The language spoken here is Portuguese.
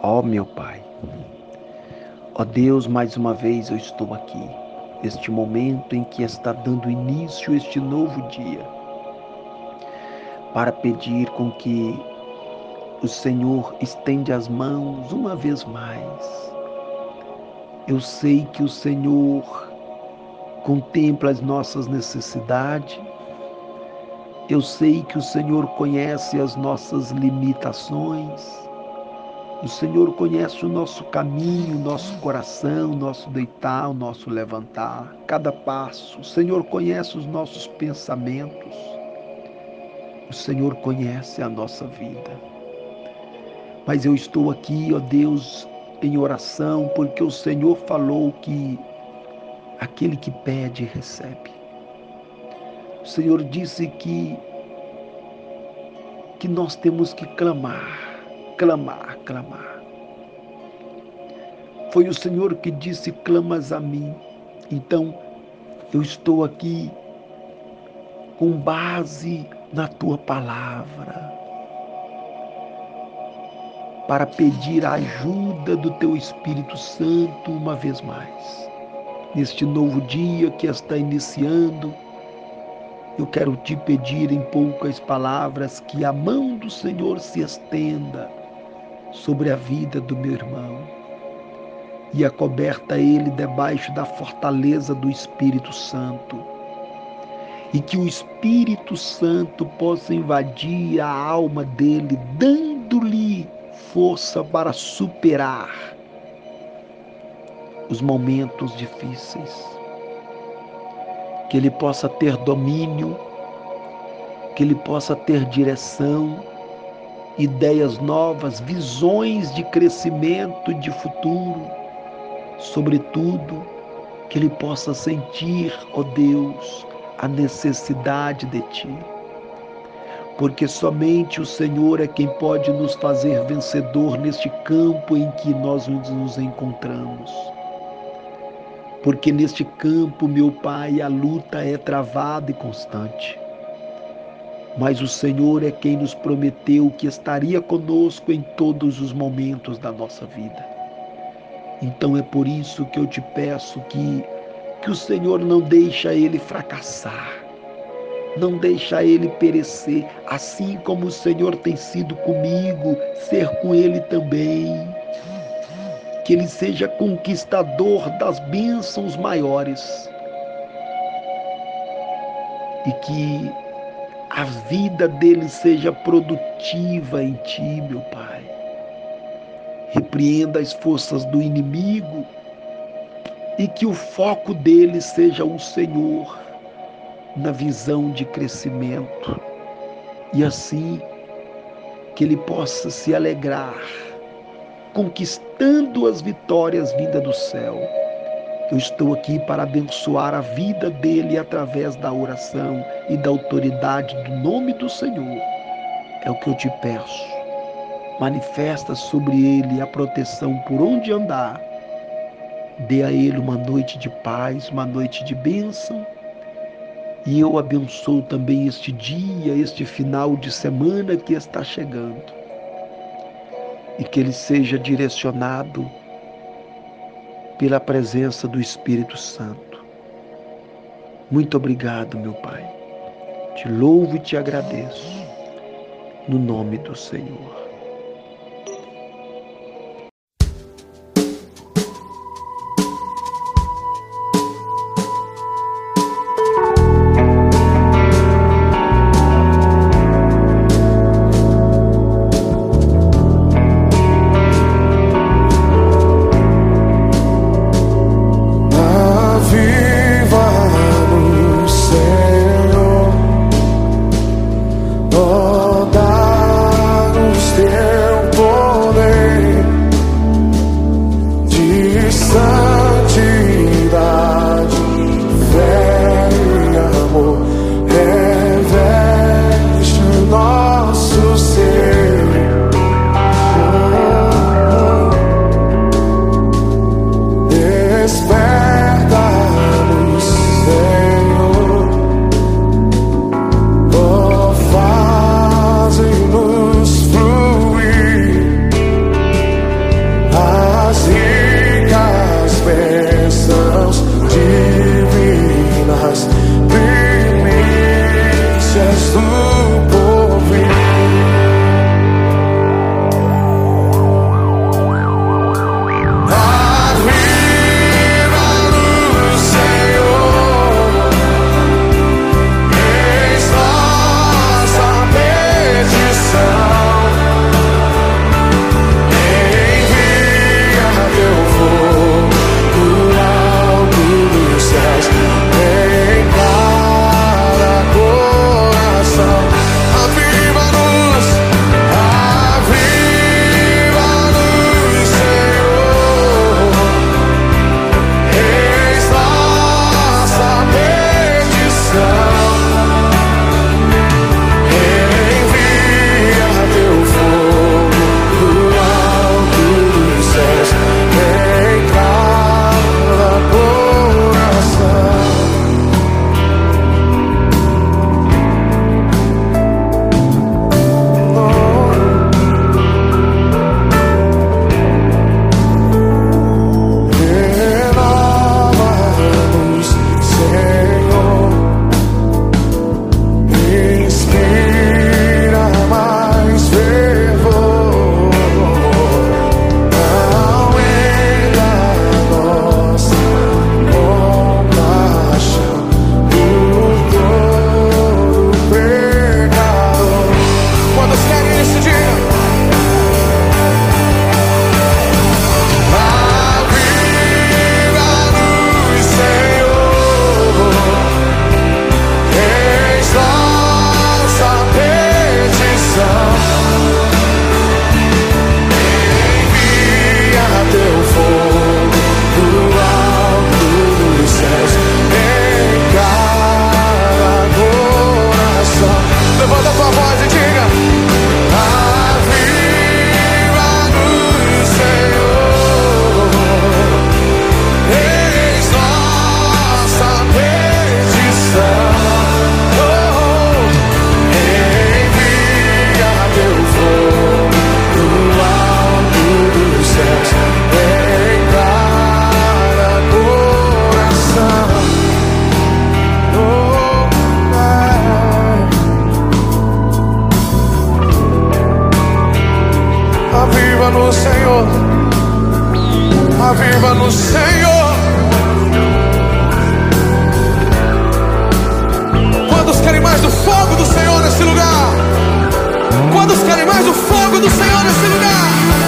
Ó oh, meu Pai, ó oh Deus, mais uma vez eu estou aqui, neste momento em que está dando início este novo dia, para pedir com que o Senhor estende as mãos uma vez mais. Eu sei que o Senhor contempla as nossas necessidades, eu sei que o Senhor conhece as nossas limitações, o Senhor conhece o nosso caminho, o nosso coração, o nosso deitar, o nosso levantar, cada passo. O Senhor conhece os nossos pensamentos. O Senhor conhece a nossa vida. Mas eu estou aqui, ó Deus, em oração, porque o Senhor falou que aquele que pede, recebe. O Senhor disse que, que nós temos que clamar clamar, clamar. Foi o Senhor que disse: clamas a mim. Então, eu estou aqui com base na tua palavra para pedir a ajuda do teu Espírito Santo uma vez mais. Neste novo dia que está iniciando, eu quero te pedir em poucas palavras que a mão do Senhor se estenda sobre a vida do meu irmão e acoberta ele debaixo da fortaleza do Espírito Santo. E que o Espírito Santo possa invadir a alma dele, dando-lhe força para superar os momentos difíceis. Que ele possa ter domínio, que ele possa ter direção, ideias novas, visões de crescimento de futuro. Sobretudo, que ele possa sentir, ó Deus, a necessidade de Ti. Porque somente o Senhor é quem pode nos fazer vencedor neste campo em que nós nos encontramos. Porque neste campo, meu Pai, a luta é travada e constante mas o Senhor é quem nos prometeu que estaria conosco em todos os momentos da nossa vida. Então é por isso que eu te peço que que o Senhor não deixa ele fracassar. Não deixa ele perecer, assim como o Senhor tem sido comigo, ser com ele também. Que ele seja conquistador das bênçãos maiores. E que a vida dele seja produtiva em ti, meu Pai. Repreenda as forças do inimigo e que o foco dele seja o Senhor na visão de crescimento. E assim que ele possa se alegrar, conquistando as vitórias vindas do céu eu estou aqui para abençoar a vida dele através da oração e da autoridade do nome do Senhor. É o que eu te peço. Manifesta sobre ele a proteção por onde andar. Dê a ele uma noite de paz, uma noite de bênção. E eu abençoo também este dia, este final de semana que está chegando. E que ele seja direcionado pela presença do Espírito Santo. Muito obrigado, meu Pai. Te louvo e te agradeço. No nome do Senhor. fool no Senhor. Aviva no Senhor. Quantos querem mais do fogo do Senhor nesse lugar? Quantos querem mais do fogo do Senhor nesse lugar?